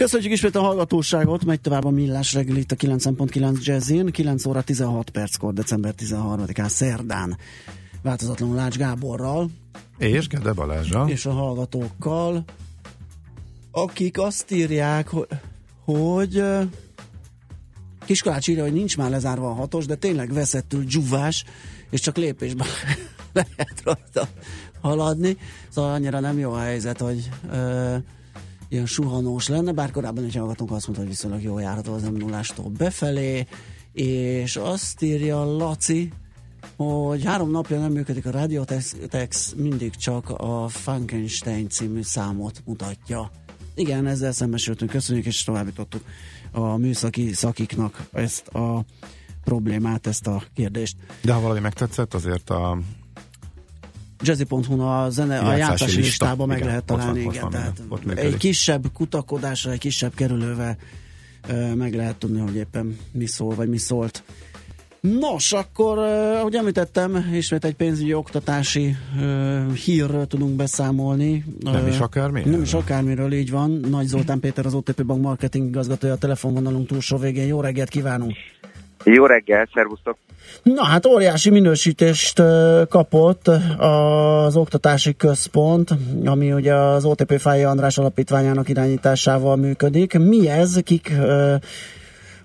Köszönjük ismét a hallgatóságot, megy tovább a millás reggel itt a 9.9 Jazzin, 9 óra 16 perckor, december 13-án, szerdán. Változatlanul Lács Gáborral. És Gede Balázsra. És a hallgatókkal, akik azt írják, hogy, hogy Kiskalács írja, hogy nincs már lezárva a hatos, de tényleg veszettül dzsuvás, és csak lépésben lehet rajta haladni. Szóval annyira nem jó a helyzet, hogy uh, ilyen suhanós lenne, bár korábban is hallgatunk azt mondta, hogy viszonylag jó járható az m 0 befelé, és azt írja Laci, hogy három napja nem működik a Radiotex, mindig csak a Frankenstein című számot mutatja. Igen, ezzel szembesültünk, köszönjük, és továbbítottuk a műszaki szakiknak ezt a problémát, ezt a kérdést. De ha valami megtetszett, azért a jazzy.hu a zene, a játszási lista. listában meg igen, lehet találni, ott van, igen, tehát egy kisebb kutakodásra, egy kisebb kerülővel meg lehet tudni, hogy éppen mi szól, vagy mi szólt. Nos, akkor, ahogy említettem, ismét egy pénzügyi oktatási uh, hírről tudunk beszámolni. Nem is akármi? Nem is akármiről, így van. Nagy Zoltán Péter, az OTP Bank marketing igazgatója a telefonvonalunk túlsó végén. Jó reggelt kívánunk! Jó reggel, szervusztok! Na hát óriási minősítést kapott az oktatási központ, ami ugye az OTP Fája András alapítványának irányításával működik. Mi ez? Kik ö,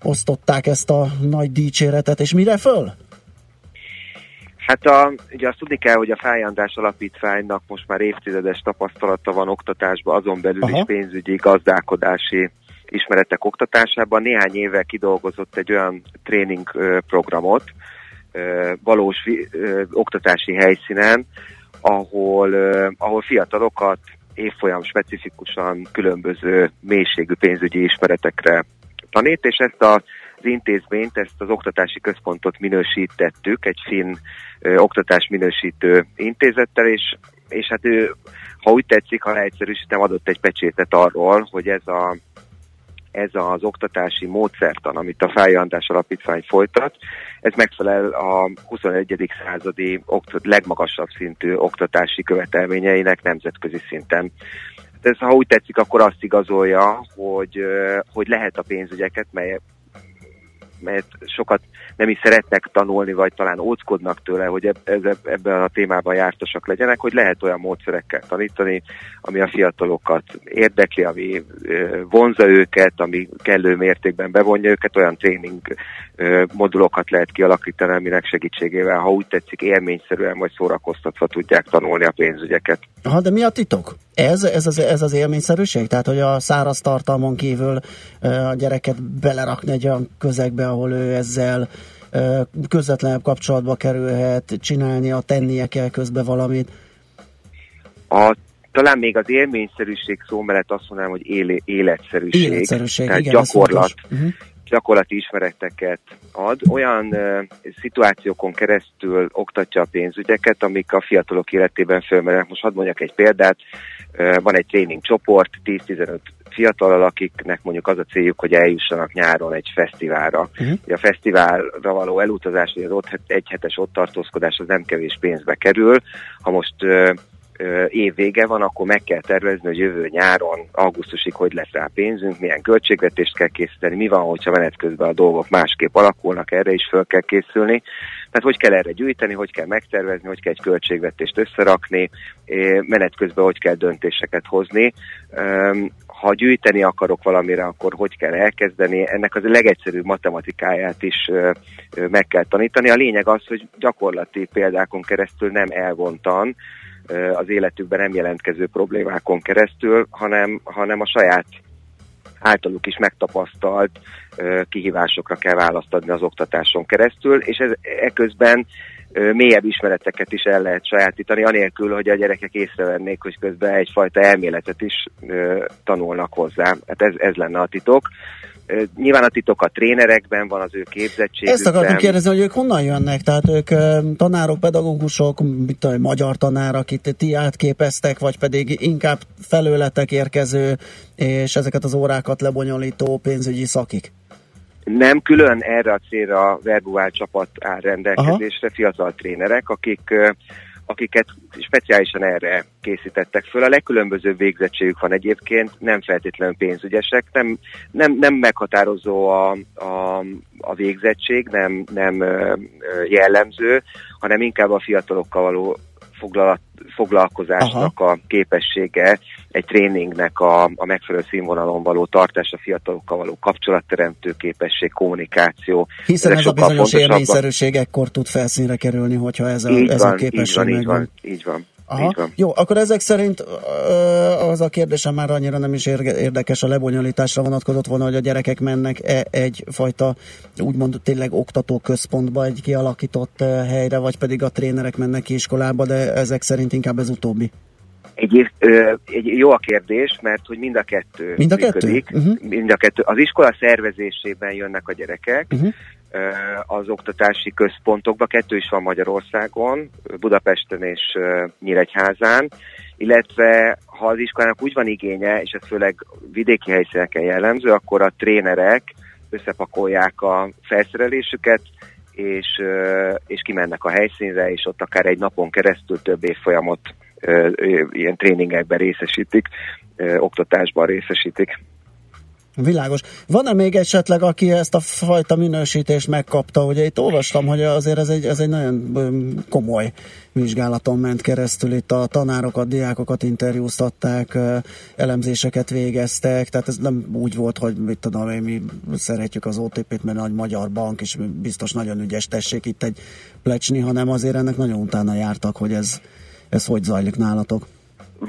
osztották ezt a nagy dicséretet, és mire föl? Hát a, ugye azt tudni kell, hogy a Fáj András alapítványnak most már évtizedes tapasztalata van oktatásban, azon belül Aha. is pénzügyi, gazdálkodási ismeretek oktatásában. Néhány éve kidolgozott egy olyan tréning programot, valós oktatási helyszínen, ahol, ahol fiatalokat évfolyam specifikusan különböző mélységű pénzügyi ismeretekre tanít, és ezt a, az intézményt, ezt az oktatási központot minősítettük egy finn ö, oktatás minősítő intézettel, és, és hát ő, ha úgy tetszik, ha leegyszerűsítem, adott egy pecsétet arról, hogy ez a ez az oktatási módszertan, amit a Fájandás Alapítvány folytat, ez megfelel a 21. századi legmagasabb szintű oktatási követelményeinek nemzetközi szinten. Ez, ha úgy tetszik, akkor azt igazolja, hogy, hogy lehet a pénzügyeket, mely, melyet sokat nem is szeretnek tanulni, vagy talán óckodnak tőle, hogy eb- ebben a témában jártasak legyenek, hogy lehet olyan módszerekkel tanítani, ami a fiatalokat érdekli, ami vonza őket, ami kellő mértékben bevonja őket, olyan tréning modulokat lehet kialakítani, aminek segítségével, ha úgy tetszik, élményszerűen vagy szórakoztatva tudják tanulni a pénzügyeket. Ha, de mi a titok? Ez, ez, az, ez az élményszerűség? Tehát, hogy a száraz tartalmon kívül a gyereket belerakni egy olyan közegbe, ahol ő ezzel közvetlenebb kapcsolatba kerülhet, csinálnia, tennie kell közben valamit. A, talán még az élményszerűség szó mellett azt mondanám, hogy éle, életszerűség. Életszerűség, tehát igen, gyakorlat. Uh-huh gyakorlati ismereteket ad, olyan uh, szituációkon keresztül oktatja a pénzügyeket, amik a fiatalok életében fölmerülnek. Most hadd mondjak egy példát, uh, van egy tréning csoport, 10-15 fiatal, akiknek mondjuk az a céljuk, hogy eljussanak nyáron egy fesztiválra. Uh-huh. a fesztiválra való elutazás, vagy az ott egy hetes ott tartózkodás az nem kevés pénzbe kerül. Ha most év vége van, akkor meg kell tervezni, hogy jövő nyáron, augusztusig hogy lesz rá pénzünk, milyen költségvetést kell készíteni, mi van, hogyha menet közben a dolgok másképp alakulnak, erre is föl kell készülni. Tehát hogy kell erre gyűjteni, hogy kell megtervezni, hogy kell egy költségvetést összerakni, menet közben hogy kell döntéseket hozni. Ha gyűjteni akarok valamire, akkor hogy kell elkezdeni, ennek az a legegyszerűbb matematikáját is meg kell tanítani. A lényeg az, hogy gyakorlati példákon keresztül nem elvontan, az életükben nem jelentkező problémákon keresztül, hanem, hanem a saját általuk is megtapasztalt kihívásokra kell választ adni az oktatáson keresztül, és ez eközben mélyebb ismereteket is el lehet sajátítani, anélkül, hogy a gyerekek észrevennék, hogy közben egyfajta elméletet is tanulnak hozzá. Hát ez, ez lenne a titok. Nyilván a titok a trénerekben van, az ő képzettségükben. Ezt akartam kérdezni, hogy ők honnan jönnek? Tehát ők tanárok, pedagógusok, mit tudom, magyar tanár, akit ti átképeztek, vagy pedig inkább felőletek érkező, és ezeket az órákat lebonyolító pénzügyi szakik? Nem külön erre a célra verbuál csapat áll rendelkezésre, Aha. fiatal trénerek, akik akiket speciálisan erre készítettek föl. A legkülönbözőbb végzettségük van egyébként, nem feltétlenül pénzügyesek, nem, nem, nem meghatározó a, a, a végzettség, nem, nem jellemző, hanem inkább a fiatalokkal való foglalkozásnak Aha. a képessége, egy tréningnek a, a megfelelő színvonalon való tartás, a fiatalokkal való kapcsolatteremtő képesség, kommunikáció. Hiszen ez a bizonyos élményszerűség ekkor tud felszínre kerülni, hogyha ez a, ez van, a képesség így van, így van, így van. Aha. Jó, akkor ezek szerint az a kérdésem már annyira nem is érdekes a lebonyolításra vonatkozott volna, hogy a gyerekek mennek -e egyfajta úgymond tényleg oktató központba, egy kialakított helyre, vagy pedig a trénerek mennek ki iskolába, de ezek szerint inkább ez utóbbi. Egy, egy jó a kérdés, mert hogy mind a kettő mind a működik. Kettő? Uh-huh. Mind a kettő. Az iskola szervezésében jönnek a gyerekek, uh-huh az oktatási központokba, kettő is van Magyarországon, Budapesten és Nyíregyházán, illetve ha az iskolának úgy van igénye, és ez főleg vidéki helyszíneken jellemző, akkor a trénerek összepakolják a felszerelésüket, és, és kimennek a helyszínre, és ott akár egy napon keresztül több évfolyamot ilyen tréningekben részesítik, oktatásban részesítik. Világos. Van-e még esetleg, aki ezt a fajta minősítést megkapta? Ugye itt olvastam, hogy azért ez egy, ez egy nagyon komoly vizsgálaton ment keresztül. Itt a tanárokat, diákokat interjúztatták, elemzéseket végeztek, tehát ez nem úgy volt, hogy mit tudom én, mi szeretjük az OTP-t, mert nagy magyar bank, és biztos nagyon ügyes tessék itt egy plecsni, hanem azért ennek nagyon utána jártak, hogy ez, ez hogy zajlik nálatok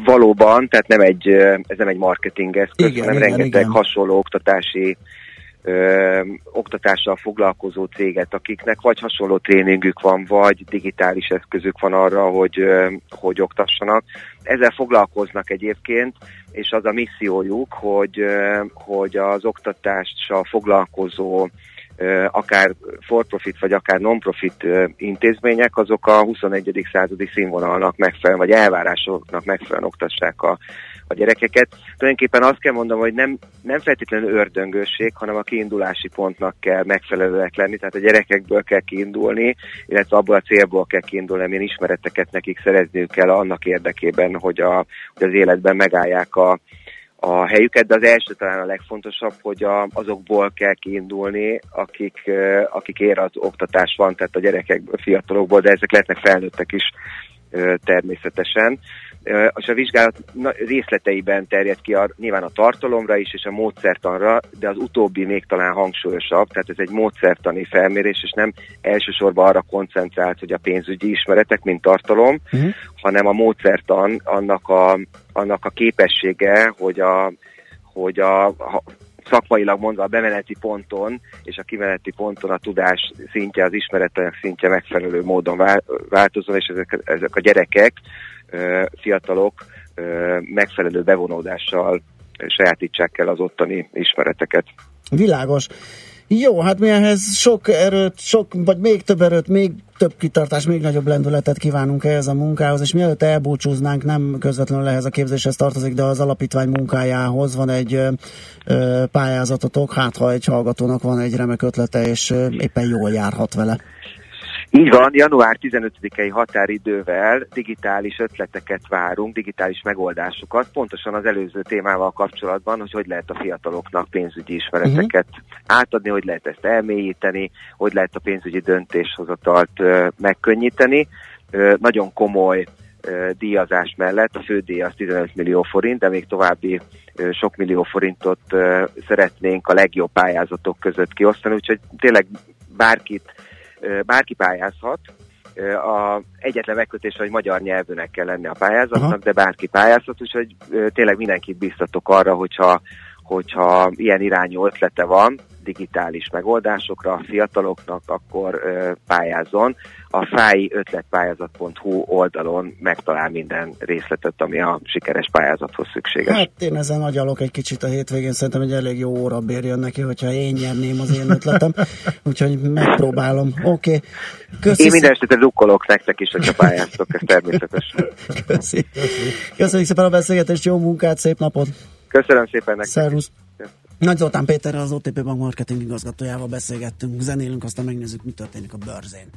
valóban, tehát nem egy, ez nem egy marketing eszköz, igen, hanem igen, rengeteg igen. hasonló oktatási ö, oktatással foglalkozó céget, akiknek vagy hasonló tréningük van, vagy digitális eszközük van arra, hogy, ö, hogy oktassanak. Ezzel foglalkoznak egyébként, és az a missziójuk, hogy, ö, hogy az oktatással foglalkozó akár for-profit vagy akár non-profit intézmények, azok a 21. századi színvonalnak megfelelően, vagy elvárásoknak megfelelően oktassák a, a gyerekeket. Tulajdonképpen azt kell mondanom, hogy nem, nem feltétlenül ördöngőség, hanem a kiindulási pontnak kell megfelelőek lenni, tehát a gyerekekből kell kiindulni, illetve abból a célból kell kiindulni, amilyen ismereteket nekik szerezniük kell annak érdekében, hogy, a, hogy az életben megállják a, a helyüket, de az első talán a legfontosabb, hogy a, azokból kell kiindulni, akik, akik ér az oktatás van, tehát a gyerekek, a fiatalokból, de ezek lehetnek felnőttek is természetesen. És a vizsgálat részleteiben terjed ki a, nyilván a tartalomra is, és a módszertanra, de az utóbbi még talán hangsúlyosabb, tehát ez egy módszertani felmérés, és nem elsősorban arra koncentrált, hogy a pénzügyi ismeretek, mint tartalom, uh-huh. hanem a módszertan annak a, annak a képessége, hogy a, hogy a, a szakmailag mondva a bemeneti ponton és a kimeneti ponton a tudás szintje, az ismeretek szintje megfelelő módon változó, és ezek, ezek a gyerekek, fiatalok megfelelő bevonódással sajátítsák el az ottani ismereteket. Világos. Jó, hát mi ehhez sok erőt, sok, vagy még több erőt, még több kitartás, még nagyobb lendületet kívánunk ehhez a munkához, és mielőtt elbúcsúznánk, nem közvetlenül ehhez a képzéshez tartozik, de az alapítvány munkájához van egy ö, ö, pályázatotok, hát ha egy hallgatónak van egy remek ötlete, és ö, éppen jól járhat vele. Így van, január 15-i határidővel digitális ötleteket várunk, digitális megoldásokat, pontosan az előző témával kapcsolatban, hogy hogy lehet a fiataloknak pénzügyi ismereteket uh-huh. átadni, hogy lehet ezt elmélyíteni, hogy lehet a pénzügyi döntéshozatalt uh, megkönnyíteni. Uh, nagyon komoly díjazás mellett, a fődíj az 15 millió forint, de még további sok millió forintot szeretnénk a legjobb pályázatok között kiosztani, úgyhogy tényleg bárkit bárki pályázhat, a egyetlen megkötés, hogy magyar nyelvűnek kell lenni a pályázatnak, Aha. de bárki pályázhat, úgyhogy tényleg mindenkit biztatok arra, hogyha, hogyha ilyen irányú ötlete van, digitális megoldásokra a fiataloknak, akkor pályázzon. A fái ötletpályázat.hu oldalon megtalál minden részletet, ami a sikeres pályázathoz szükséges. Hát én ezen agyalok egy kicsit a hétvégén, szerintem egy elég jó óra bérjön neki, hogyha én nyerném az én ötletem, úgyhogy megpróbálom. Oké. Okay. Én minden esetre lukkolok nektek is, hogyha pályáztok, ez természetesen. Köszi. Köszönjük szépen a beszélgetést, jó munkát, szép napot! Köszönöm szépen nektek! Szervusz! Nagy Zoltán Péterrel, az OTP Bank marketing igazgatójával beszélgettünk, zenélünk, aztán megnézzük, mi történik a bőrzén.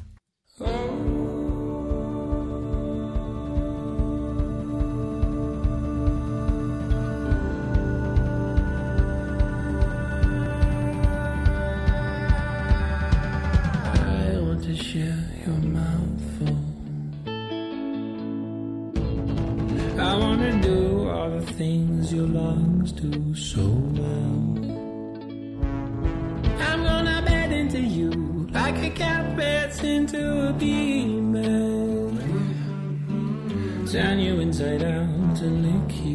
Things your lungs do so well. I'm gonna bed into you like a cat beds into a female. Turn you inside out and lick you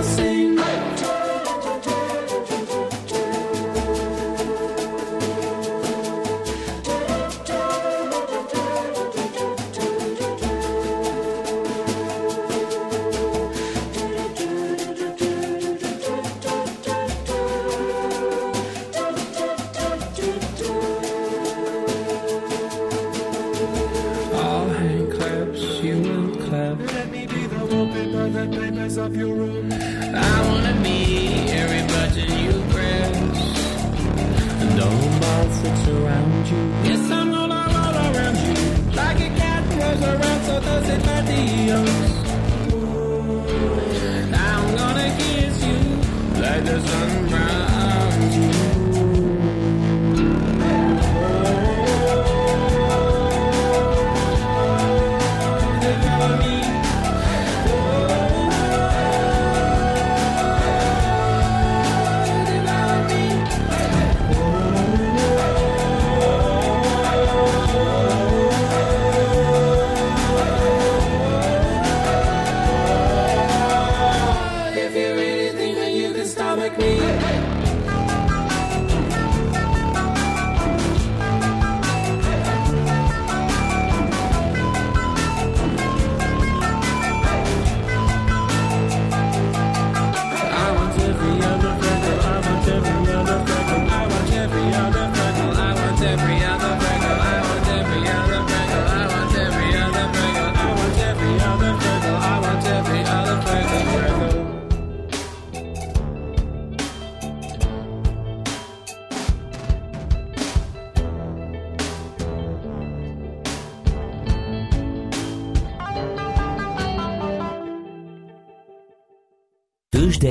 house.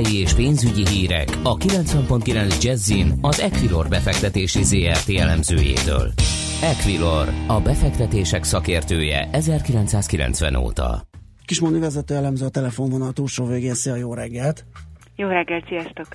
Tőzsdei és pénzügyi hírek a 90.9 Jazzin az Equilor befektetési ZRT elemzőjétől. Equilor, a befektetések szakértője 1990 óta. Kismondi vezető elemző a telefonvonal túlsó végén. Szia, jó reggelt! Jó reggelt, sziasztok!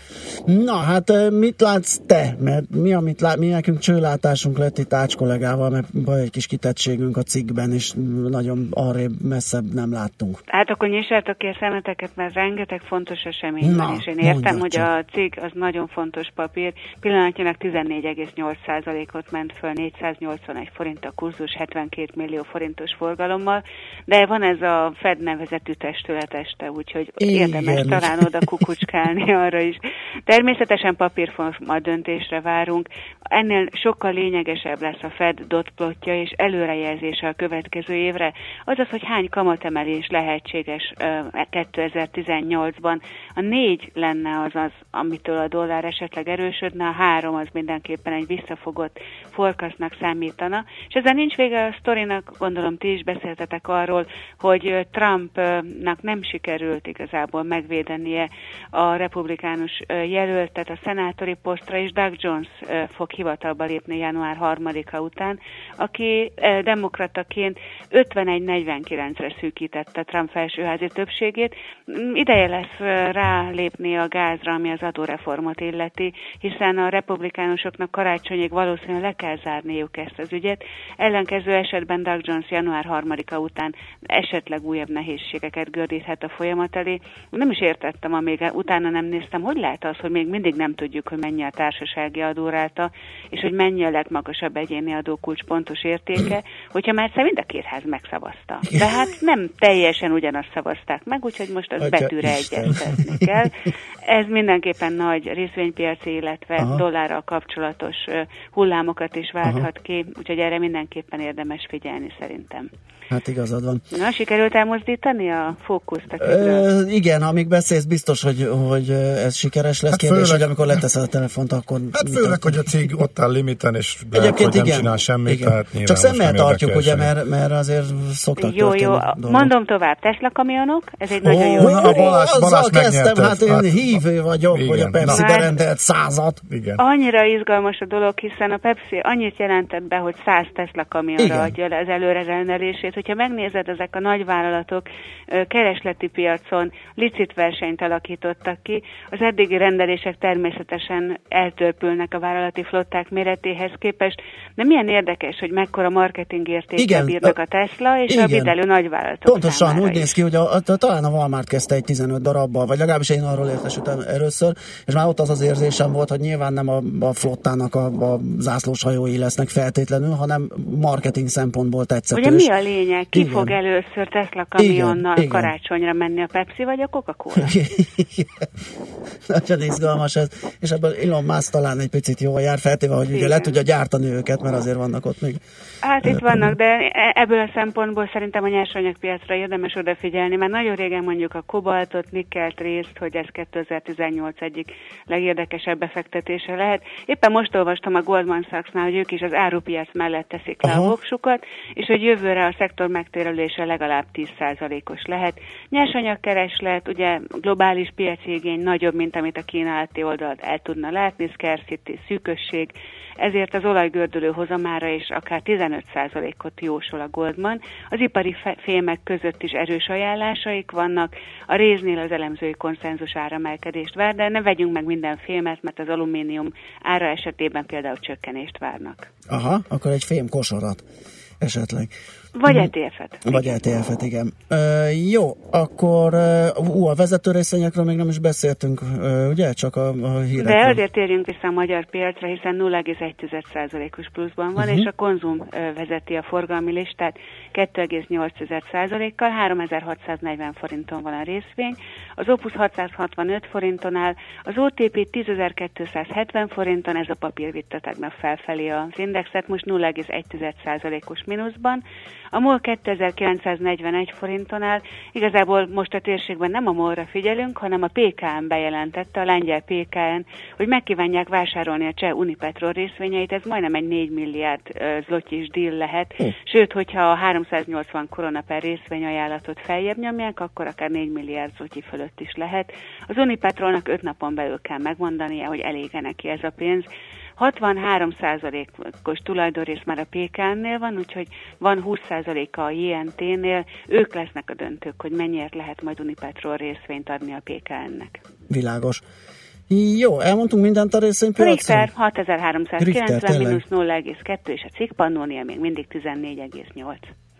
Na, hát mit látsz te? Mert mi, amit lát, mi nekünk csőlátásunk lett itt Ács kollégával, mert van egy kis kitettségünk a cikkben, és nagyon arrébb messzebb nem láttunk. Hát akkor nyissátok ki a szemeteket, mert rengeteg fontos esemény Na, van, és én értem, hogy csak. a cikk az nagyon fontos papír. Pillanatnyilag 14,8%-ot ment föl, 481 forint a kurzus, 72 millió forintos forgalommal, de van ez a Fed nevezetű testület este, úgyhogy Igen. érdemes talán oda kukucskálni reagálni arra is. Természetesen papírforma döntésre várunk. Ennél sokkal lényegesebb lesz a Fed dot plotja és előrejelzése a következő évre. Azaz, hogy hány kamatemelés lehetséges 2018-ban. A négy lenne az az, amitől a dollár esetleg erősödne, a három az mindenképpen egy visszafogott forkasznak számítana. És ezzel nincs vége a sztorinak, gondolom ti is beszéltetek arról, hogy Trumpnak nem sikerült igazából megvédenie a republikánus jelöltet a szenátori posztra, és Doug Jones fog hivatalba lépni január 3-a után, aki demokrataként 51-49-re szűkítette Trump felsőházi többségét. Ideje lesz rálépni a gázra, ami az adóreformot illeti, hiszen a republikánusoknak karácsonyig valószínűleg le kell zárniuk ezt az ügyet. Ellenkező esetben Doug Jones január 3-a után esetleg újabb nehézségeket gördíthet a folyamat elé. Nem is értettem, amíg utána nem néztem, hogy lehet az, hogy még mindig nem tudjuk, hogy mennyi a társasági adóráta, és hogy mennyi a legmagasabb egyéni adókulcs pontos értéke, hogyha már szerint a két ház megszavazta. De hát nem teljesen ugyanazt szavazták meg, úgyhogy most az Atya betűre egyeztetni kell. Ez mindenképpen nagy részvénypiaci, illetve Aha. dollárral kapcsolatos hullámokat is válthat Aha. ki, úgyhogy erre mindenképpen érdemes figyelni szerintem. Hát igazad van. Na, sikerült elmozdítani a fókuszt Ö, Igen, amíg beszélsz, biztos, hogy, hogy ez sikeres lesz. Hát Kérdés, főleg, hogy amikor leteszed a telefont, akkor... Hát főleg, hogy a cég ott áll limiten, és lehet, hogy nem igen, csinál semmit. Igen. Tehát Csak szemmel tartjuk, ugye, mert, mert azért szoktak Jó, jó. Dolgok. Mondom tovább, Tesla kamionok, ez egy oh, nagyon jó. A Balázs, Balázs kezdtem, hát én hát, hívő vagyok, igen, hogy a Pepsi berendelt százat. Igen. Annyira izgalmas a dolog, hiszen a Pepsi annyit jelentett be, hogy száz Tesla kamionra adja az előre rendelését, hogyha megnézed, ezek a nagyvállalatok keresleti piacon licit versenyt alakítottak ki, az eddigi rendelések természetesen eltörpülnek a vállalati flották méretéhez képest, de milyen érdekes, hogy mekkora marketing értékkel bírnak a Tesla és igen. a videlő nagyvállalatok Pontosan úgy is. néz ki, hogy a, a, talán a Walmart kezdte egy 15 darabbal, vagy legalábbis én arról értesültem először, és már ott az az érzésem volt, hogy nyilván nem a, a flottának a, a zászlós hajói lesznek feltétlenül, hanem marketing szempontból tetszetős. Ugye mi a lényeg? Ki igen. fog először Tesla kamionnal igen, karácsonyra igen. menni a Pepsi vagy a Coca-Cola? Nagyon izgalmas ez, és ebből Elon Musk talán egy picit jól jár, feltéve, hogy igen. ugye le tudja gyártani őket, mert azért vannak ott még. Hát itt vannak, de e- ebből a szempontból szerintem a nyersanyagpiacra érdemes odafigyelni, mert nagyon régen mondjuk a kobaltot, nikkelt részt, hogy ez 2018 egyik legérdekesebb befektetése lehet. Éppen most olvastam a Goldman Sachsnál, hogy ők is az árupiac mellett teszik le Aha. a voksukat, és hogy jövőre a szektor megtérülése legalább 10%-os lehet. Nyersanyagkereslet, ugye globális piaci igény nagyobb, mint amit a kínálati oldalt el tudna látni, scarcity, szűkösség, ezért az olajgördülő hozamára is akár 15%-ot jósol a Goldman. Az ipari fémek között is erős ajánlásaik vannak, a réznél az elemzői konszenzus áramelkedést vár, de ne vegyünk meg minden fémet, mert az alumínium ára esetében például csökkenést várnak. Aha, akkor egy fém kosarat esetleg. Vagy ETF-et. Vagy ETF-et, igen. Uh, jó, akkor uh, a vezető részvényekről még nem is beszéltünk, ugye? Csak a, a hírekről. De azért térjünk vissza a magyar piacra, hiszen 0,1%-os pluszban van, uh-huh. és a konzum vezeti a forgalmi listát 2,8%-kal, 3640 forinton van a részvény, az Opus 665 forinton áll, az OTP 10.270 forinton, ez a papír vitte tegnap felfelé az indexet, most 0,1%-os mínuszban, a MOL 2941 forinton áll, igazából most a térségben nem a MOL-ra figyelünk, hanem a PKN bejelentette, a lengyel PKN, hogy megkívánják vásárolni a cseh Unipetrol részvényeit, ez majdnem egy 4 milliárd zlotyis deal lehet, hm. sőt, hogyha a 380 korona per részvény ajánlatot feljebb nyomják, akkor akár 4 milliárd zlotyi fölött is lehet. Az Unipetrolnak 5 napon belül kell megmondania, hogy elége neki ez a pénz. 63%-os tulajdonrész már a PKN-nél van, úgyhogy van 20%-a a INT-nél, ők lesznek a döntők, hogy mennyiért lehet majd Unipetrol részvényt adni a PKN-nek. Világos. Jó, elmondtunk mindent a részvénypiacon? Richter 6390, mínusz 0,2, és a cikk Pannónia még mindig 14,8.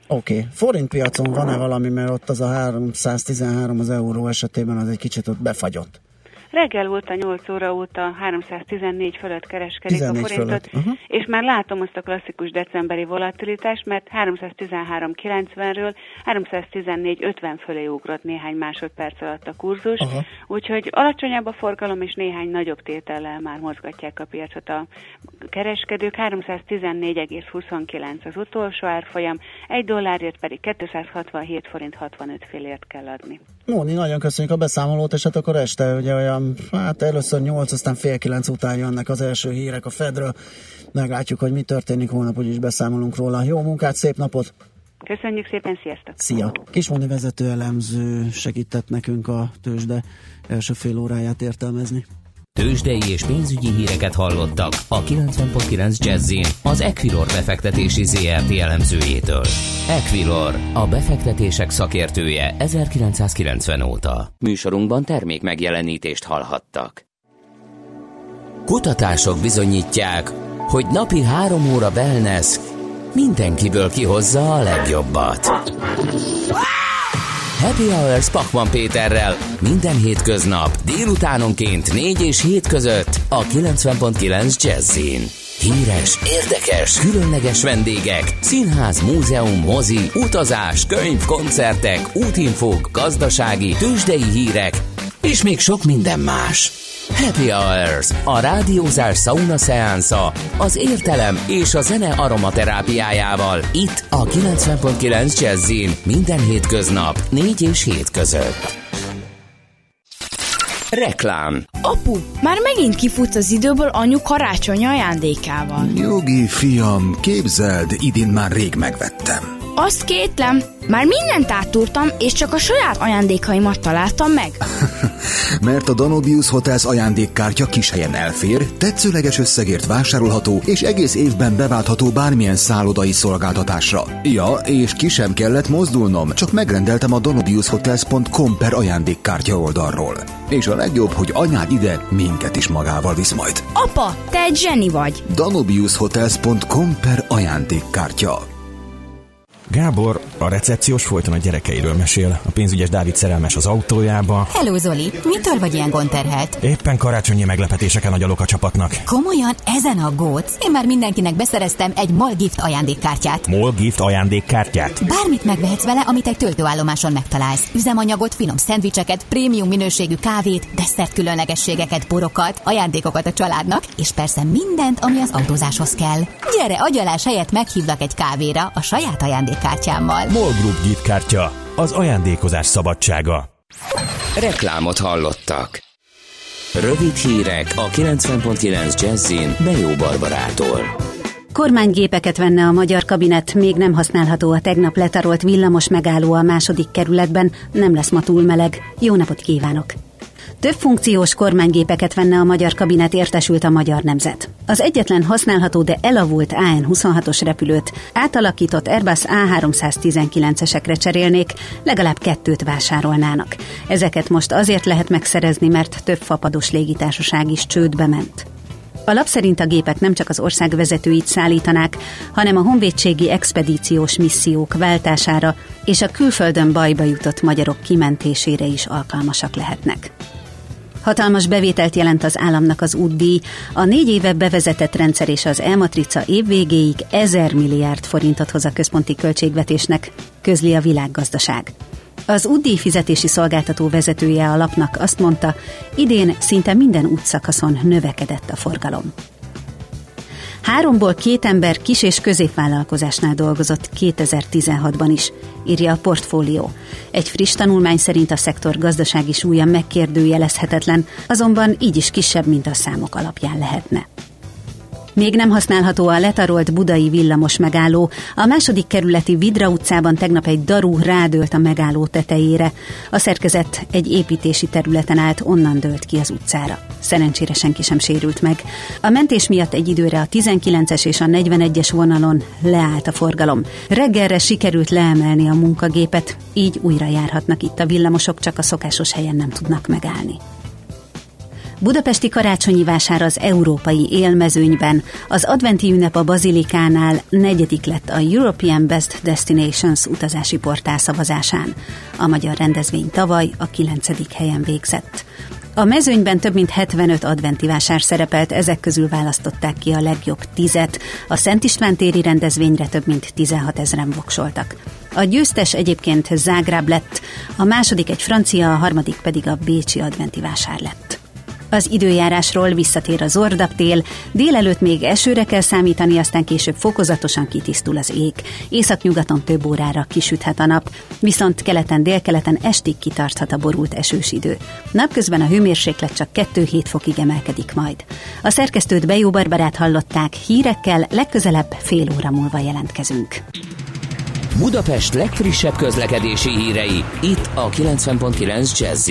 Oké, okay. forintpiacon van-e valami, mert ott az a 313 az euró esetében az egy kicsit ott befagyott? Reggel óta, 8 óra óta 314 fölött kereskedik a forintot, fölött. Uh-huh. és már látom azt a klasszikus decemberi volatilitást, mert 313.90-ről 314.50 fölé ugrott néhány másodperc alatt a kurzus, uh-huh. úgyhogy alacsonyabb a forgalom, és néhány nagyobb tétellel már mozgatják a piacot a kereskedők. 314,29 az utolsó árfolyam, egy dollárért pedig 267 forint 65 félért kell adni. Móni, nagyon köszönjük a beszámolót, és hát akkor este ugye olyan, hát először 8, aztán fél 9 után jönnek az első hírek a Fedről. Meglátjuk, hogy mi történik, holnap úgyis beszámolunk róla. Jó munkát, szép napot! Köszönjük szépen, sziasztok! Szia! Kismoni vezető elemző segített nekünk a tőzsde első fél óráját értelmezni. Tőzsdei és pénzügyi híreket hallottak a 90.9 jazz az Equilor befektetési ZRT elemzőjétől. Equilor, a befektetések szakértője 1990 óta. Műsorunkban termék megjelenítést hallhattak. Kutatások bizonyítják, hogy napi három óra wellness mindenkiből kihozza a legjobbat. Happy Hours Pakman Péterrel minden hétköznap délutánonként 4 és 7 között a 90.9 Jazzin. Híres, érdekes, különleges vendégek, színház, múzeum, mozi, utazás, könyv, koncertek, útinfók, gazdasági, tőzsdei hírek, és még sok minden más. Happy Hours, a rádiózás sauna szeánsza, az értelem és a zene aromaterápiájával. Itt a 90.9 Jazzin minden hétköznap 4 és 7 között. Reklám Apu, már megint kifut az időből anyu karácsony ajándékával. Nyugi, fiam, képzeld, idén már rég megvettem. Azt kétlem, már mindent átúrtam, és csak a saját ajándékaimat találtam meg. Mert a Danubius Hotels ajándékkártya kis helyen elfér, tetszőleges összegért vásárolható, és egész évben beváltható bármilyen szállodai szolgáltatásra. Ja, és ki sem kellett mozdulnom, csak megrendeltem a danubiushotels.com per ajándékkártya oldalról. És a legjobb, hogy anyád ide minket is magával visz majd. Apa, te egy zseni vagy! danubiushotels.com per ajándékkártya. Gábor a recepciós folyton a gyerekeiről mesél. A pénzügyes Dávid szerelmes az autójába. Hello Zoli, mitől vagy ilyen gondterhelt? Éppen karácsonyi meglepetéseken agyalok a csapatnak. Komolyan ezen a góc? Én már mindenkinek beszereztem egy Molgift ajándékkártyát. Molgift ajándékkártyát? Bármit megvehetsz vele, amit egy töltőállomáson megtalálsz. Üzemanyagot, finom szendvicseket, prémium minőségű kávét, desszert különlegességeket, borokat, ajándékokat a családnak, és persze mindent, ami az autózáshoz kell. Gyere, agyalás helyett meghívlak egy kávéra a saját ajándék ajándékkártyámmal. MOL Group Gift kártya. Az ajándékozás szabadsága. Reklámot hallottak. Rövid hírek a 90.9 Jazzin Bejó Barbarától. Kormánygépeket venne a magyar kabinet, még nem használható a tegnap letarolt villamos megálló a második kerületben, nem lesz ma túl meleg. Jó napot kívánok! Több funkciós kormánygépeket venne a magyar kabinet, értesült a magyar nemzet. Az egyetlen használható, de elavult AN-26-os repülőt átalakított Airbus A319-esekre cserélnék, legalább kettőt vásárolnának. Ezeket most azért lehet megszerezni, mert több fapados légitársaság is csődbe ment. A lap szerint a gépek nem csak az ország vezetőit szállítanák, hanem a honvédségi expedíciós missziók váltására és a külföldön bajba jutott magyarok kimentésére is alkalmasak lehetnek. Hatalmas bevételt jelent az államnak az útdíj. A négy éve bevezetett rendszer és az elmatrica évvégéig 1000 milliárd forintot hoz a központi költségvetésnek, közli a világgazdaság. Az útdíj fizetési szolgáltató vezetője a lapnak azt mondta, idén szinte minden útszakaszon növekedett a forgalom. Háromból két ember kis- és középvállalkozásnál dolgozott 2016-ban is, írja a portfólió. Egy friss tanulmány szerint a szektor gazdasági súlya megkérdőjelezhetetlen, azonban így is kisebb, mint a számok alapján lehetne. Még nem használható a letarolt budai villamos megálló. A második kerületi Vidra utcában tegnap egy daru rádölt a megálló tetejére. A szerkezet egy építési területen állt, onnan dőlt ki az utcára. Szerencsére senki sem sérült meg. A mentés miatt egy időre a 19-es és a 41-es vonalon leállt a forgalom. Reggelre sikerült leemelni a munkagépet, így újra járhatnak itt a villamosok, csak a szokásos helyen nem tudnak megállni. Budapesti karácsonyi vásár az európai élmezőnyben. Az adventi ünnep a Bazilikánál negyedik lett a European Best Destinations utazási portál szavazásán. A magyar rendezvény tavaly a kilencedik helyen végzett. A mezőnyben több mint 75 adventi vásár szerepelt, ezek közül választották ki a legjobb tizet. A Szent István téri rendezvényre több mint 16 ezeren voksoltak. A győztes egyébként Zágráb lett, a második egy francia, a harmadik pedig a bécsi adventi vásár lett. Az időjárásról visszatér az ordaptél, délelőtt még esőre kell számítani, aztán később fokozatosan kitisztul az ég. Északnyugaton több órára kisüthet a nap, viszont keleten délkeleten estig kitarthat a borult esős idő. Napközben a hőmérséklet csak 2-7 fokig emelkedik majd. A szerkesztőt Bejó Barbarát hallották, hírekkel legközelebb fél óra múlva jelentkezünk. Budapest legfrissebb közlekedési hírei, itt a 90.9 jazz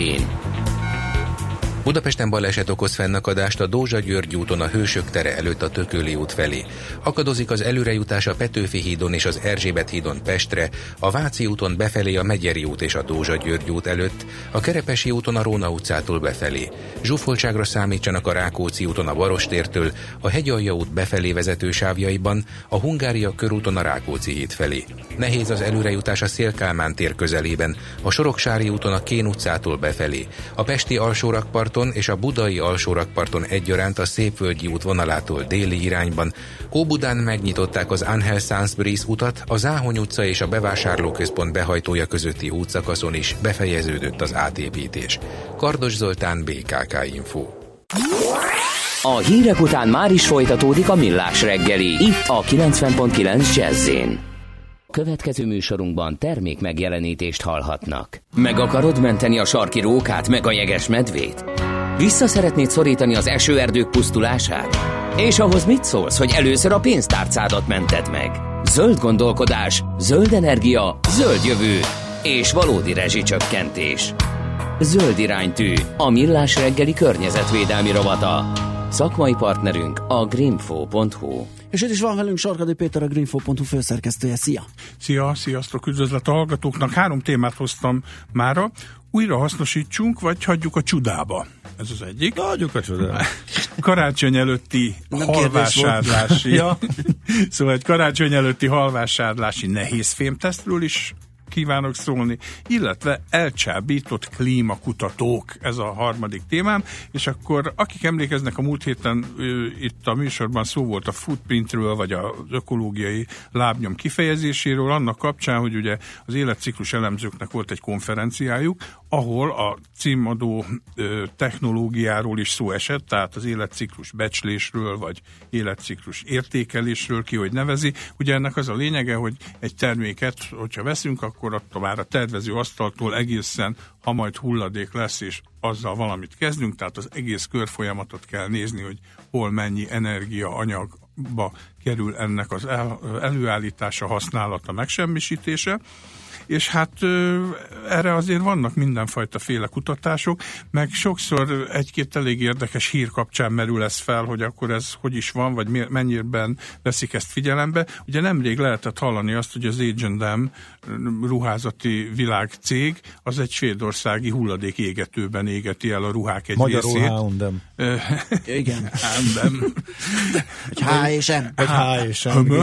Budapesten baleset okoz fennakadást a Dózsa-György úton a Hősök tere előtt a Tököli út felé. Akadozik az előrejutás a Petőfi hídon és az Erzsébet hídon Pestre, a Váci úton befelé a Megyeri út és a Dózsa-György út előtt, a Kerepesi úton a Róna utcától befelé. Zsúfoltságra számítsanak a Rákóczi úton a Barostértől, a Hegyalja út befelé vezető sávjaiban, a Hungária körúton a Rákóczi híd felé. Nehéz az előrejutás a Szélkálmán tér közelében, a Soroksári úton a Kén utcától befelé, a Pesti alsórakpart rakparton és a budai alsórakparton egyaránt a Szépvölgyi út vonalától déli irányban. Kóbudán megnyitották az Angel Sansbury's utat, a Záhony utca és a bevásárlóközpont behajtója közötti útszakaszon is befejeződött az átépítés. Kardos Zoltán, BKK Info. A hírek után már is folytatódik a millás reggeli, itt a 90.9 jazz Következő műsorunkban termék megjelenítést hallhatnak. Meg akarod menteni a sarki rókát, meg a jeges medvét? Vissza szeretnéd szorítani az esőerdők pusztulását? És ahhoz mit szólsz, hogy először a pénztárcádat mented meg? Zöld gondolkodás, zöld energia, zöld jövő és valódi rezsicsökkentés. Zöld iránytű, a millás reggeli környezetvédelmi rovata. Szakmai partnerünk a greenfo.hu. És itt is van velünk Sarkadi Péter, a greenfo.hu főszerkesztője. Szia! Szia, sziasztok, üdvözlet a hallgatóknak. Három témát hoztam mára. Újra hasznosítsunk, vagy hagyjuk a csudába. Ez az egyik. Hagyjuk a csudába. Karácsony előtti Nem halvásárlási. ja. szóval egy karácsony előtti halvásárlási nehéz fémtesztről is kívánok szólni, illetve elcsábított klímakutatók, ez a harmadik témám, és akkor akik emlékeznek a múlt héten itt a műsorban szó volt a footprintről, vagy az ökológiai lábnyom kifejezéséről, annak kapcsán, hogy ugye az életciklus elemzőknek volt egy konferenciájuk, ahol a címadó technológiáról is szó esett, tehát az életciklus becslésről, vagy életciklus értékelésről, ki hogy nevezi. Ugye ennek az a lényege, hogy egy terméket, hogyha veszünk, akkor attól már a tervező asztaltól egészen, ha majd hulladék lesz, és azzal valamit kezdünk, tehát az egész körfolyamatot kell nézni, hogy hol mennyi energia, anyagba kerül ennek az el, előállítása, használata, megsemmisítése és hát erre azért vannak mindenfajta féle kutatások, meg sokszor egy-két elég érdekes hír kapcsán merül ez fel, hogy akkor ez hogy is van, vagy mennyiben veszik ezt figyelembe. Ugye nemrég lehetett hallani azt, hogy az H&M ruházati világcég az egy svédországi hulladék égetőben égeti el a ruhák egy Magyarul részét. H&M. Igen. H&M. Egy H és M. Egy H és M.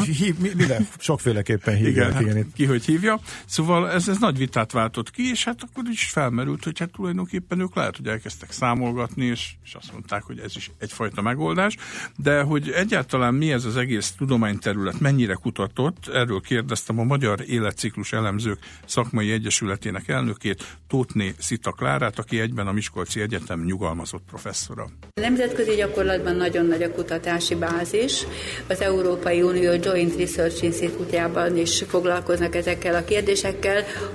Minden sokféleképpen hívják. Igen, igen. Hát, ki hogy hívja. Szóval ez, ez nagy vitát váltott ki, és hát akkor is felmerült, hogy hát tulajdonképpen ők lehet, hogy elkezdtek számolgatni, és, és azt mondták, hogy ez is egyfajta megoldás. De hogy egyáltalán mi ez az egész tudományterület, mennyire kutatott, erről kérdeztem a Magyar Életciklus Elemzők Szakmai Egyesületének elnökét, Tótné Szita Klárát, aki egyben a Miskolci Egyetem nyugalmazott professzora. Nemzetközi gyakorlatban nagyon nagy a kutatási bázis. Az Európai Unió Joint Research Institute-jában is foglalkoznak ezekkel a kérdésekkel.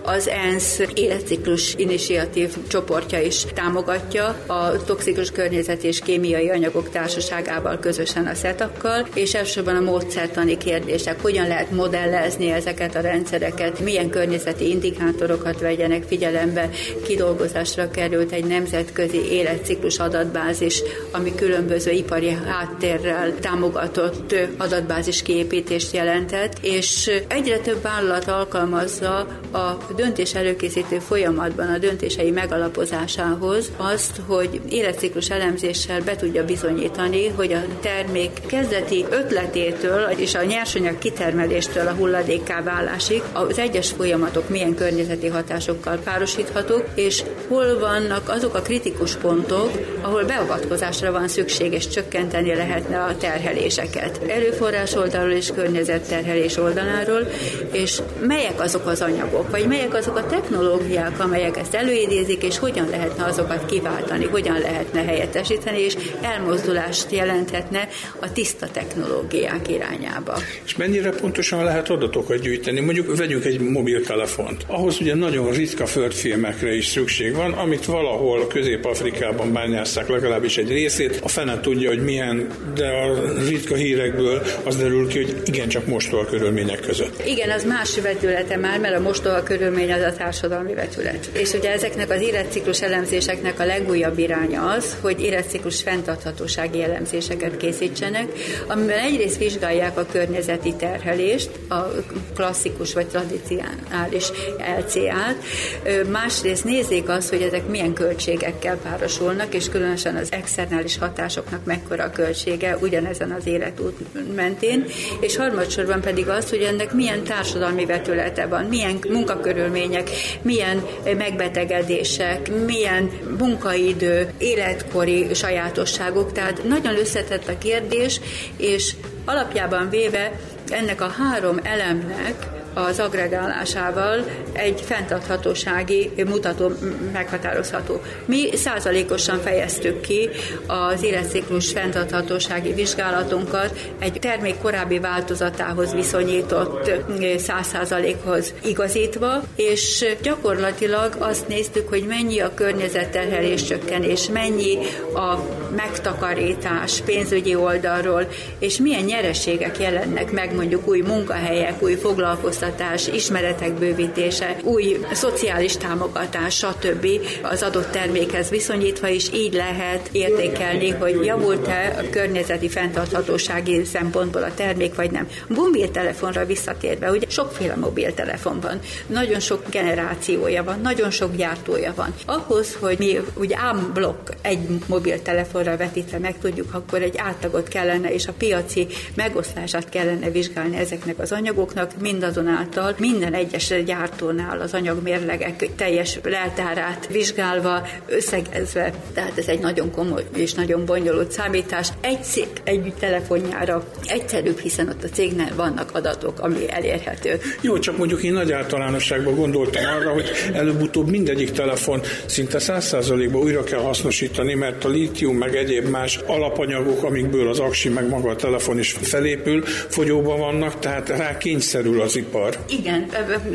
Az ENSZ életciklus initiatív csoportja is támogatja a toxikus környezet és kémiai anyagok társaságával közösen a szetakkal, és elsősorban a módszertani kérdések, hogyan lehet modellezni ezeket a rendszereket, milyen környezeti indikátorokat vegyenek figyelembe. Kidolgozásra került egy nemzetközi életciklus adatbázis, ami különböző ipari háttérrel támogatott adatbázis kiépítést jelentett, és egyre több vállalat alkalmazza a döntés előkészítő folyamatban a döntései megalapozásához azt, hogy életciklus elemzéssel be tudja bizonyítani, hogy a termék kezdeti ötletétől és a nyersanyag kitermeléstől a hulladékká válásig az egyes folyamatok milyen környezeti hatásokkal párosíthatók, és hol vannak azok a kritikus pontok, ahol beavatkozásra van szükség, és csökkenteni lehetne a terheléseket. Erőforrás oldalról és környezetterhelés oldaláról, és melyek azok az anyagok, vagy melyek azok a technológiák, amelyek ezt előidézik, és hogyan lehetne azokat kiváltani, hogyan lehetne helyettesíteni, és elmozdulást jelenthetne a tiszta technológiák irányába. És mennyire pontosan lehet adatokat gyűjteni? Mondjuk vegyünk egy mobiltelefont. Ahhoz ugye nagyon ritka földfilmekre is szükség van, amit valahol Közép-Afrikában bányásszák legalábbis egy részét. A fene tudja, hogy milyen, de a ritka hírekből az derül ki, hogy igencsak mostoha körülmények között. Igen, az más vetülete már, mert a mostoha körülmény az a társadalmi vetület. És ugye ezeknek az életciklus elemzéseknek a legújabb iránya az, hogy életciklus fenntarthatósági elemzéseket készítsenek, amiben egyrészt vizsgálják a környezeti terhelést, a klasszikus vagy tradicionális LCA-t, másrészt nézzék azt, hogy ezek milyen költségekkel párosulnak, és különösen az externális hatásoknak mekkora a költsége ugyanezen az életút mentén, és harmadsorban pedig az, hogy ennek milyen társadalmi vetülete van, milyen munkakörülmények, milyen megbetegedések, milyen munkaidő, életkori sajátosságok, tehát nagyon összetett a kérdés, és alapjában véve ennek a három elemnek az agregálásával egy fenntarthatósági mutató meghatározható. Mi százalékosan fejeztük ki az életciklus fenntarthatósági vizsgálatunkat egy termék korábbi változatához viszonyított száz százalékhoz igazítva, és gyakorlatilag azt néztük, hogy mennyi a környezetterhelés csökkenés, mennyi a megtakarítás pénzügyi oldalról, és milyen nyereségek jelennek meg mondjuk új munkahelyek, új foglalkoztatások, tájékoztatás, ismeretek bővítése, új szociális támogatás, stb. az adott termékhez viszonyítva is így lehet értékelni, hogy javult-e a környezeti fenntarthatósági szempontból a termék, vagy nem. Mobiltelefonra visszatérve, ugye sokféle mobiltelefon van, nagyon sok generációja van, nagyon sok gyártója van. Ahhoz, hogy mi úgy ámblokk egy mobiltelefonra vetítve meg tudjuk, akkor egy átlagot kellene, és a piaci megosztását kellene vizsgálni ezeknek az anyagoknak, mindazon által minden egyes gyártónál az anyagmérlegek teljes leltárát vizsgálva, összegezve, tehát ez egy nagyon komoly és nagyon bonyolult számítás. Egy cég egy telefonjára egyszerűbb, hiszen ott a cégnél vannak adatok, ami elérhető. Jó, csak mondjuk én nagy általánosságban gondoltam arra, hogy előbb-utóbb mindegyik telefon szinte 100%-ban újra kell hasznosítani, mert a lítium meg egyéb más alapanyagok, amikből az aksi meg maga a telefon is felépül, fogyóban vannak, tehát rá kényszerül az ipar ipar. Igen,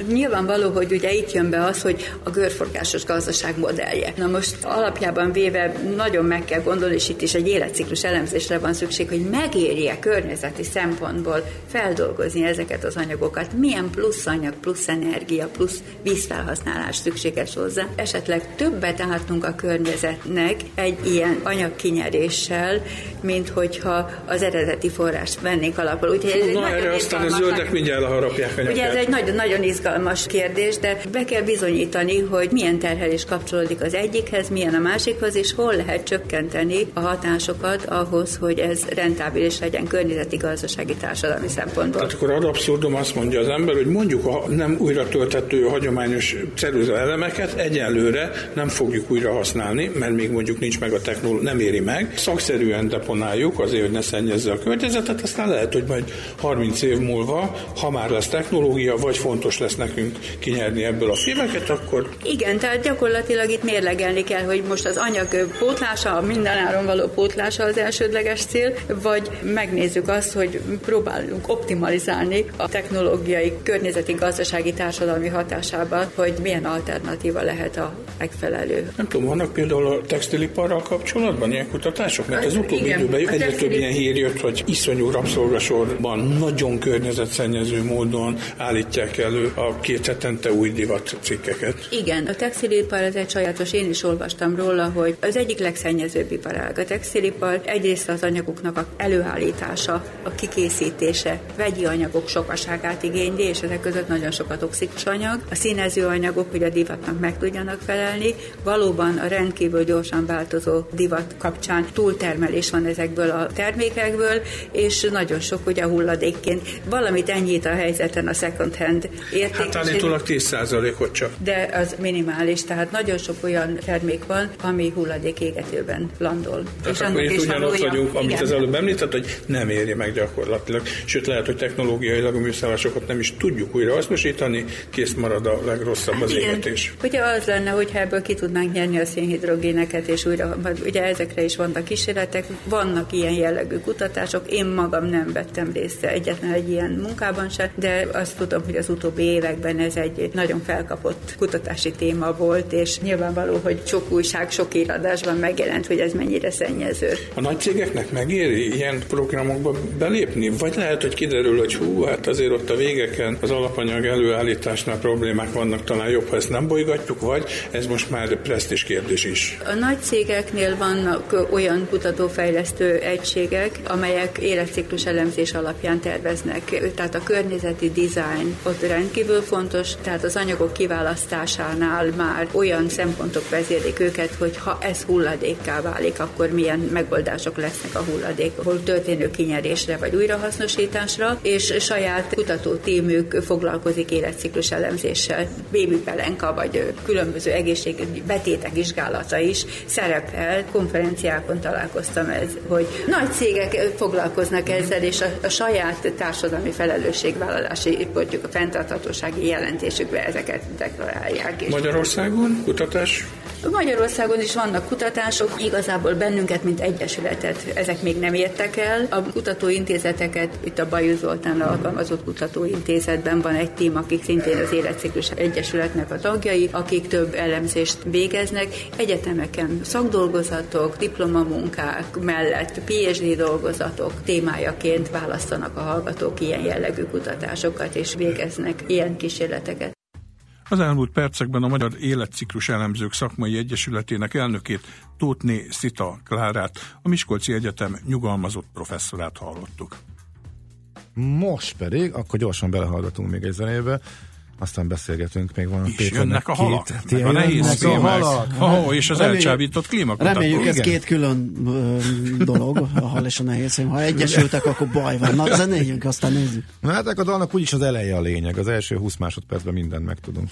nyilvánvaló, hogy ugye itt jön be az, hogy a görforgásos gazdaság modellje. Na most alapjában véve nagyon meg kell gondolni, és itt is egy életciklus elemzésre van szükség, hogy megéri-e környezeti szempontból feldolgozni ezeket az anyagokat, milyen plusz anyag, plusz energia, plusz vízfelhasználás szükséges hozzá. Esetleg többet ártunk a környezetnek egy ilyen anyagkinyeréssel, mint hogyha az eredeti forrást vennék alapul. Úgyhogy Na, erre aztán a zöldek mindjárt harapják a Ugye ez egy nagyon, nagyon izgalmas kérdés, de be kell bizonyítani, hogy milyen terhelés kapcsolódik az egyikhez, milyen a másikhoz, és hol lehet csökkenteni a hatásokat ahhoz, hogy ez rentábilis legyen környezeti, gazdasági, társadalmi szempontból. Tehát akkor ad abszurdum azt mondja az ember, hogy mondjuk a nem újra töltető hagyományos ceruza elemeket egyelőre nem fogjuk újra használni, mert még mondjuk nincs meg a technológia, nem éri meg. Szakszerűen deponáljuk azért, hogy ne szennyezze a környezetet, aztán lehet, hogy majd 30 év múlva, ha már lesz technológia, technológia, vagy fontos lesz nekünk kinyerni ebből a filmeket, akkor... Igen, tehát gyakorlatilag itt mérlegelni kell, hogy most az anyag pótlása, a mindenáron való pótlása az elsődleges cél, vagy megnézzük azt, hogy próbálunk optimalizálni a technológiai, környezeti, gazdasági, társadalmi hatásában, hogy milyen alternatíva lehet a megfelelő. Nem tudom, vannak például a textiliparral kapcsolatban ilyen kutatások? Mert az utóbbi Igen, időben egyre textili... több ilyen hír jött, hogy iszonyú rabszolgasorban nagyon környezetszennyező módon állítják elő a két hetente új divat cikkeket. Igen, a textilipar ez egy sajátos, én is olvastam róla, hogy az egyik legszennyezőbb iparág. A textilipar egyrészt az anyagoknak a előállítása, a kikészítése, vegyi anyagok sokaságát igényli, és ezek között nagyon sok a toxikus anyag. A színező anyagok, hogy a divatnak meg tudjanak felelni. Valóban a rendkívül gyorsan változó divat kapcsán túltermelés van ezekből a termékekből, és nagyon sok ugye hulladékként. Valamit ennyit a helyzeten a second hand érték. Hát állítólag 10%-ot csak. De az minimális, tehát nagyon sok olyan termék van, ami hulladék égetőben landol. Tehát és akkor itt ugyanott vagyunk, amit igen. az előbb említett, hogy nem érje meg gyakorlatilag. Sőt, lehet, hogy technológiailag a műszállásokat nem is tudjuk újra hasznosítani, kész marad a legrosszabb az igen. égetés. Ugye az lenne, hogyha ebből ki tudnánk nyerni a szénhidrogéneket, és újra, ugye ezekre is vannak kísérletek, vannak ilyen jellegű kutatások, én magam nem vettem részt egyetlen egy ilyen munkában sem, de azt tudom, hogy az utóbbi években ez egy nagyon felkapott kutatási téma volt, és nyilvánvaló, hogy sok újság, sok íradásban megjelent, hogy ez mennyire szennyező. A nagy cégeknek megéri ilyen programokba belépni? Vagy lehet, hogy kiderül, hogy hú, hát azért ott a végeken az alapanyag előállításnál problémák vannak, talán jobb, ha ezt nem bolygatjuk, vagy ez most már presztis kérdés is. A nagy cégeknél vannak olyan kutatófejlesztő egységek, amelyek életciklus elemzés alapján terveznek. Tehát a környezeti design ott rendkívül fontos, tehát az anyagok kiválasztásánál már olyan szempontok vezérlik őket, hogy ha ez hulladékká válik, akkor milyen megoldások lesznek a hulladékból történő kinyerésre vagy újrahasznosításra, és saját kutatótímük foglalkozik életciklus elemzéssel. Bébi pelenka vagy különböző egészségügyi betétek vizsgálata is szerepel. Konferenciákon találkoztam ez, hogy nagy cégek foglalkoznak ezzel, és a, a saját társadalmi felelősségvállalási, mondjuk a fenntarthatósági jelentésükbe ezeket deklarálják. Magyarországon kutatás? Magyarországon is vannak kutatások, igazából bennünket, mint egyesületet, ezek még nem értek el. A kutatóintézeteket, itt a Bajus Zoltán alkalmazott kutatóintézetben van egy tím, akik szintén az Életciklus Egyesületnek a tagjai, akik több elemzést végeznek. Egyetemeken szakdolgozatok, diplomamunkák mellett PhD dolgozatok témájaként választanak a hallgatók ilyen jellegű kutatásokat, és végeznek ilyen kísérleteket. Az elmúlt percekben a Magyar Életciklus Elemzők Szakmai Egyesületének elnökét Tótné Szita Klárát, a Miskolci Egyetem nyugalmazott professzorát hallottuk. Most pedig, akkor gyorsan belehallgatunk még egy zenébe aztán beszélgetünk, még van és jönnek a halak, két, meg a nehéz filmek, oh, és az reméljük, elcsábított klímakutató. Reméljük ez két külön ö, dolog, a hal és a nehéz film. Ha egyesültek, akkor baj van. Na, zenéljünk, aztán nézzük. Na hát a dalnak úgyis az eleje a lényeg. Az első 20 másodpercben mindent megtudunk.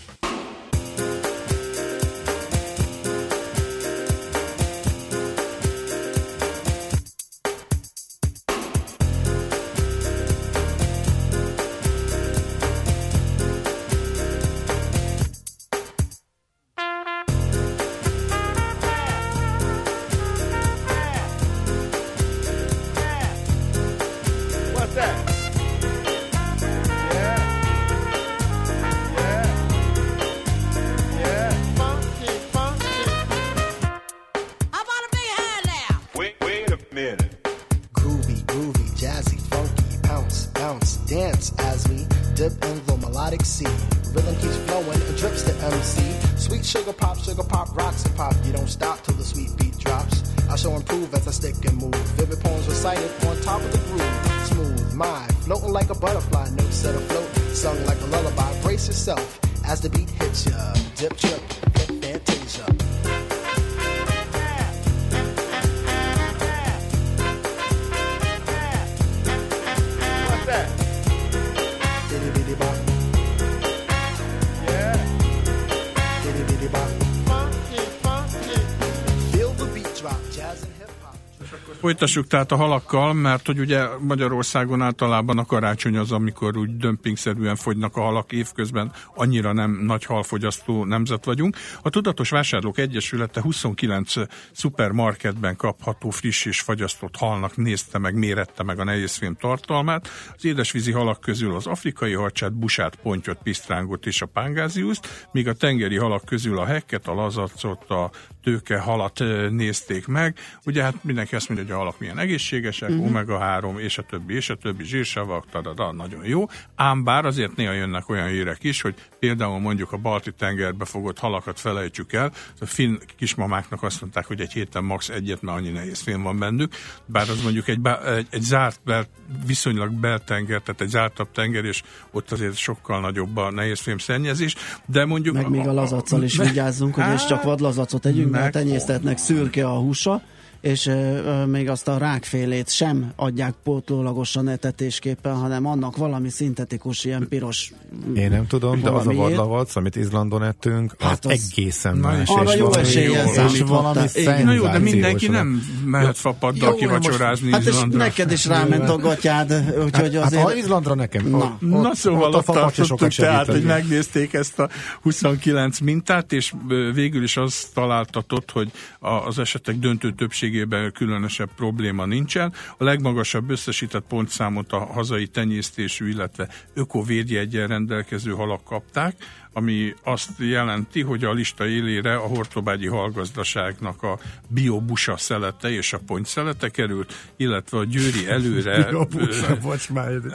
Folytassuk tehát a halakkal, mert hogy ugye Magyarországon általában a karácsony az, amikor úgy dömpingszerűen fogynak a halak évközben, annyira nem nagy halfogyasztó nemzet vagyunk. A Tudatos Vásárlók Egyesülete 29 szupermarketben kapható friss és fagyasztott halnak nézte meg, mérette meg a nehézfém tartalmát. Az édesvízi halak közül az afrikai harcsát, busát, pontyot, pisztrángot és a pángáziuszt, míg a tengeri halak közül a hekket, a lazacot, a tőke halat nézték meg. Ugye hát mindenki azt mondja, hogy a halak milyen egészségesek, uh-huh. omega-3 és a többi, és a többi zsírsavak, tadada, nagyon jó. Ám bár azért néha jönnek olyan hírek is, hogy például mondjuk a balti tengerbe fogott halakat felejtsük el. A finn kismamáknak azt mondták, hogy egy héten max. egyet, mert annyi nehéz film van bennük. Bár az mondjuk egy, egy, egy zárt, bel, viszonylag beltenger, tehát egy zártabb tenger, és ott azért sokkal nagyobb a nehéz film szennyezés. De mondjuk... Meg még a lazaccal is vigyázzunk, hogy és csak vadlazacot együnk, tenyésztetnek szürke a húsa, és euh, még azt a rákfélét sem adják pótlólagosan etetésképpen, hanem annak valami szintetikus, ilyen piros Én nem tudom, de az a vadlavac, amit Izlandon ettünk, hát az, az egészen más. Arra jó eséllyel számították. Na jó, de mindenki nem mehet fapaddal kivacsorázni Hát és neked is ráment a gatyád, úgyhogy hát, azért... Hát, ha Izlandra nekem. Na, ott, na szóval ott, ott tartottuk tehát, hogy megnézték ezt a 29 mintát, és végül is azt találtatott, hogy az esetek döntő többség minőségében különösebb probléma nincsen. A legmagasabb összesített pontszámot a hazai tenyésztésű, illetve ökovédjegyen rendelkező halak kapták, ami azt jelenti, hogy a lista élére a hortobágyi halgazdaságnak a biobusa szelete és a pontszelete került, illetve a győri előre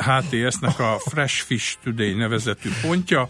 HTS-nek a Fresh Fish Today nevezetű pontja,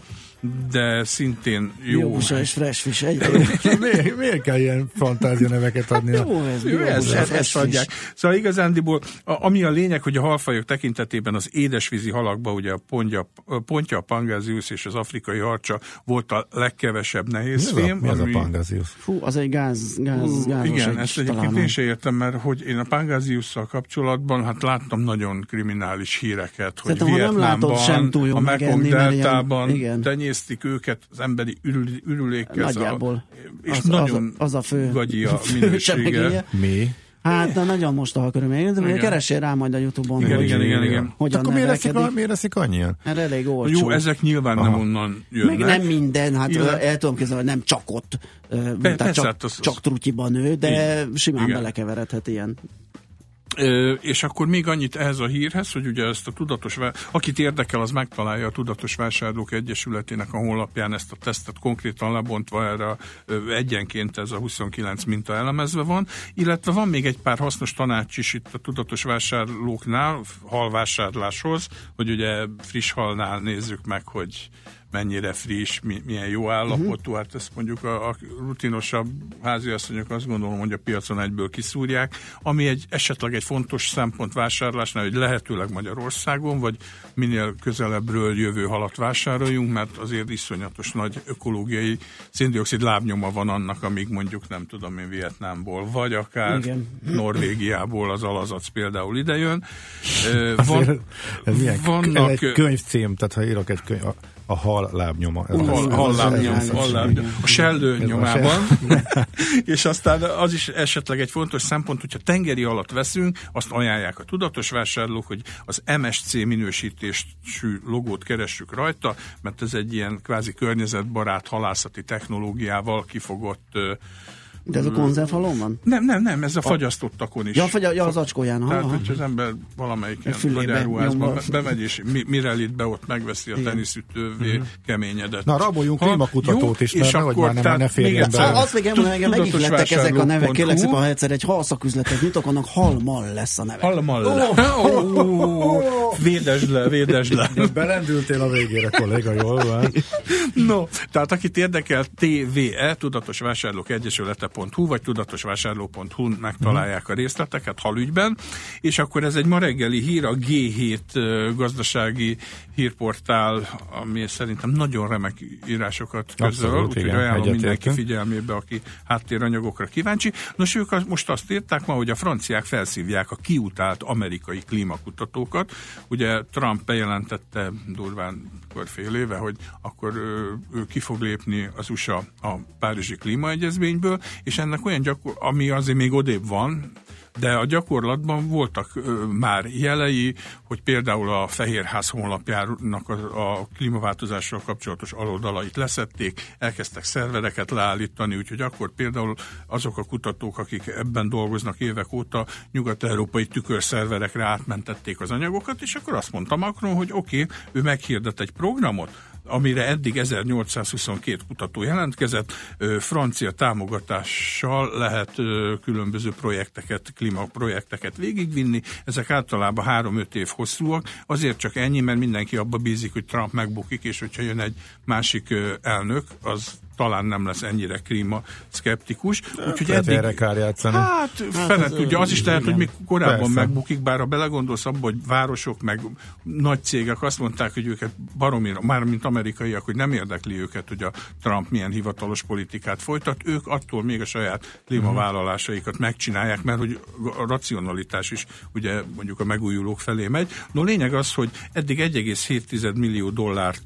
de szintén jó. Jó és fresh fish egy. miért, miért kell ilyen fantázia neveket adni? jó, ez, jó, ez, ez, ezt adják. Szóval igazándiból, a, ami a lényeg, hogy a halfajok tekintetében az édesvízi halakba, ugye a pontja, pontja a pangázius és az afrikai harcsa volt a legkevesebb nehéz mi fém. Mi az ami... a pangázius? Fú, az egy gáz, gáz, gáz Igen, ezt egyébként én sem értem, mert hogy én a pangáziusszal kapcsolatban, hát láttam nagyon kriminális híreket, hogy Szerintem, Vietnámban, sem túl a Mekong deltában tenyésztik őket az emberi ürül, ürülékkel. Nagyjából. És az, nagyon az, az a fő gagyi a minősége. Mi? Hát de nagyon most a körülmények, de keressél rá majd a Youtube-on, igen, hogy igen, igen, igen. hogyan Akkor miért eszik, a, miért eszik annyian? Mert elég olcsó. Jó, ezek nyilván Aha. nem onnan jönnek. Meg nem minden, hát Illen... el tudom képzelni, hogy nem csak ott, Be, tehát csak, hát az, csak trutyiban nő, de igen. simán igen. belekeveredhet ilyen és akkor még annyit ehhez a hírhez, hogy ugye ezt a tudatos, akit érdekel, az megtalálja a Tudatos Vásárlók Egyesületének a honlapján ezt a tesztet konkrétan lebontva erre egyenként ez a 29 minta elemezve van, illetve van még egy pár hasznos tanács is itt a Tudatos Vásárlóknál, halvásárláshoz, hogy ugye friss halnál nézzük meg, hogy mennyire friss, milyen jó állapotú, uh-huh. hát ezt mondjuk a, a rutinosabb háziasszonyok azt gondolom, hogy a piacon egyből kiszúrják, ami egy esetleg egy fontos szempont vásárlásnál, hogy lehetőleg Magyarországon, vagy minél közelebbről jövő halat vásároljunk, mert azért iszonyatos nagy ökológiai széndiokszid lábnyoma van annak, amíg mondjuk nem tudom én Vietnámból, vagy akár Igen. Norvégiából az alazac például idejön. Van, ez milyen, vannak, könyvcím, tehát ha írok egy könyv, a hal lábnyoma. Ez hal, hal lábnyom, hal lábnyom. A sellő nyomában. és aztán az is esetleg egy fontos szempont, hogyha tengeri alatt veszünk, azt ajánlják a tudatos vásárlók, hogy az MSC minősítésű logót keressük rajta, mert ez egy ilyen kvázi környezetbarát halászati technológiával kifogott de ez a konzervhalom van? Nem, nem, nem, ez a, a fagyasztottakon is. Ja, fagy, ja az acskóján. Tehát, hogyha az ember valamelyik áruházban bemegy, és Mirelit be ott megveszi a teniszütővé uh-huh. keményedet. Na, raboljunk klímakutatót is, mert nehogy már nem, ne férjen be. Azt még elmondani, engem megihlettek ezek a nevek. Kérlek szépen, ha egyszer egy halszaküzletet nyitok, annak halmal lesz a neve. Halmal. Védesd le, védesd le. Belendültél a végére, kolléga, jól van. No, tehát akit érdekel, TVE, Tudatos Vásárlók Egyesülete tudatosvásárló.hu vagy tudatosvásárló.hu megtalálják a részleteket halügyben, és akkor ez egy ma reggeli hír, a G7 gazdasági hírportál, ami szerintem nagyon remek írásokat közöl, úgyhogy ajánlom mindenki figyelmébe, aki háttéranyagokra kíváncsi. Nos, ők most azt írták ma, hogy a franciák felszívják a kiutált amerikai klímakutatókat. Ugye Trump bejelentette durván fél éve, hogy akkor ő, ő ki fog lépni az USA a Párizsi Klímaegyezményből, és ennek olyan gyakor, ami azért még odébb van, de a gyakorlatban voltak ö, már jelei, hogy például a Fehérház honlapjának a, a klímaváltozással kapcsolatos aloldalait leszették, elkezdtek szervereket leállítani, úgyhogy akkor például azok a kutatók, akik ebben dolgoznak évek óta, nyugat-európai tükörszerverekre átmentették az anyagokat, és akkor azt mondta Macron, hogy oké, okay, ő meghirdet egy programot, amire eddig 1822 kutató jelentkezett, francia támogatással lehet különböző projekteket, klímaprojekteket végigvinni. Ezek általában 3-5 év hosszúak, azért csak ennyi, mert mindenki abba bízik, hogy Trump megbukik, és hogyha jön egy másik elnök, az talán nem lesz ennyire klíma szkeptikus. Úgyhogy eddig, erre kár játszani. Hát, hát fene tudja, az is lehet, igen. hogy még korábban Persze. megbukik, bár a belegondolsz abba, hogy városok, meg nagy cégek azt mondták, hogy őket baromira, már mint amerikaiak, hogy nem érdekli őket, hogy a Trump milyen hivatalos politikát folytat, ők attól még a saját klímavállalásaikat megcsinálják, mert hogy a racionalitás is ugye mondjuk a megújulók felé megy. No lényeg az, hogy eddig 1,7 millió dollárt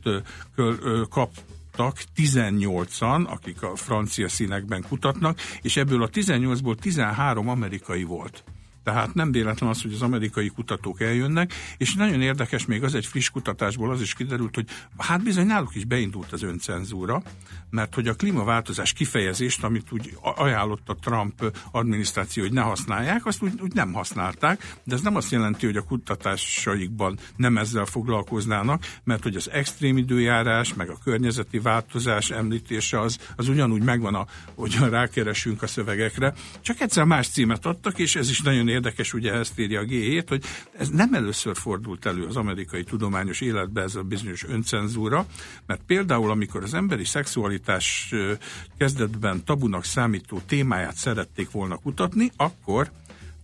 kap kutattak, 18-an, akik a francia színekben kutatnak, és ebből a 18-ból 13 amerikai volt. Tehát nem véletlen az, hogy az amerikai kutatók eljönnek, és nagyon érdekes még az egy friss kutatásból az is kiderült, hogy hát bizony náluk is beindult az öncenzúra, mert hogy a klímaváltozás kifejezést, amit úgy ajánlott a Trump adminisztráció, hogy ne használják, azt úgy, úgy nem használták, de ez nem azt jelenti, hogy a kutatásaikban nem ezzel foglalkoznának, mert hogy az extrém időjárás, meg a környezeti változás említése az, az ugyanúgy megvan, a, hogyan rákeresünk a szövegekre, csak egyszer más címet adtak, és ez is nagyon érdekes, ugye ezt írja a G7, hogy ez nem először fordult elő az amerikai tudományos életbe ez a bizonyos öncenzúra, mert például amikor az emberi szexualitás kezdetben tabunak számító témáját szerették volna kutatni, akkor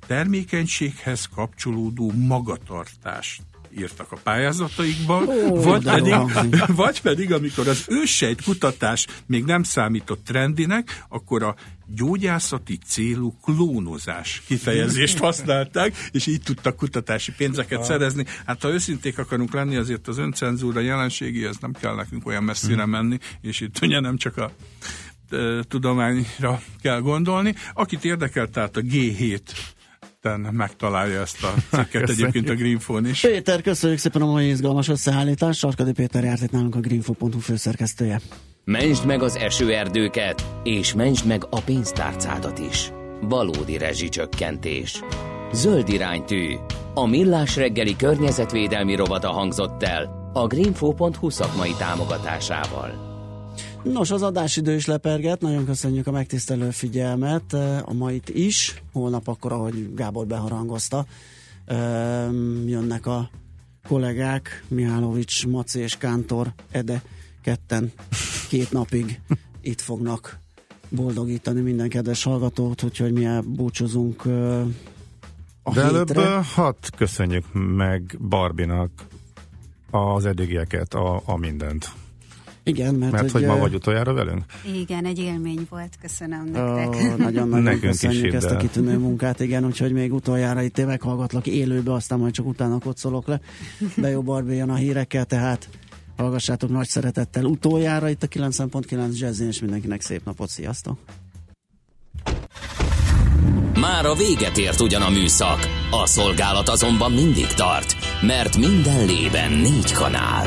termékenységhez kapcsolódó magatartást írtak a pályázataikban, oh, vagy, pedig, vagy pedig, amikor az őssejt kutatás még nem számított trendinek, akkor a gyógyászati célú klónozás kifejezést használták, és így tudtak kutatási pénzeket szerezni. Hát ha őszinték akarunk lenni, azért az öncenzúra jelenségi, ez nem kell nekünk olyan messzire hmm. menni, és itt ugye nem csak a tudományra kell gondolni. Akit érdekel, tehát a G7 megtalálja ezt a cikket egyébként a Greenfone is. Péter, köszönjük szépen a mai izgalmas összeállítást. Sarkadi Péter járt itt nálunk a Greenfo.hu főszerkesztője. Mentsd meg az esőerdőket, és mentsd meg a pénztárcádat is. Valódi rezsicsökkentés. Zöld iránytű. A millás reggeli környezetvédelmi rovata hangzott el a greenfo.hu szakmai támogatásával. Nos, az adásidő is leperget, nagyon köszönjük a megtisztelő figyelmet, a mait is, holnap akkor, ahogy Gábor beharangozta, jönnek a kollégák, Mihálovics, Maci és Kántor, Ede, ketten két napig itt fognak boldogítani minden kedves hallgatót, úgyhogy mi búcsúzunk a De előbb hadd köszönjük meg Barbinak az eddigieket, a, a mindent. Igen, mert, mert hogy, hogy ma vagy utoljára velünk? Igen, egy élmény volt, köszönöm nektek. Oh, nagyon-nagyon köszönjük ezt a kitűnő munkát, igen, úgyhogy még utoljára itt meghallgatlak élőbe, aztán majd csak utána kocsolok le. De jó Barbie jön a hírekkel, tehát hallgassátok nagy szeretettel utoljára itt a 9.9 Jazzin, és mindenkinek szép napot, sziasztok! Már a véget ért ugyan a műszak, a szolgálat azonban mindig tart, mert minden lében négy kanál.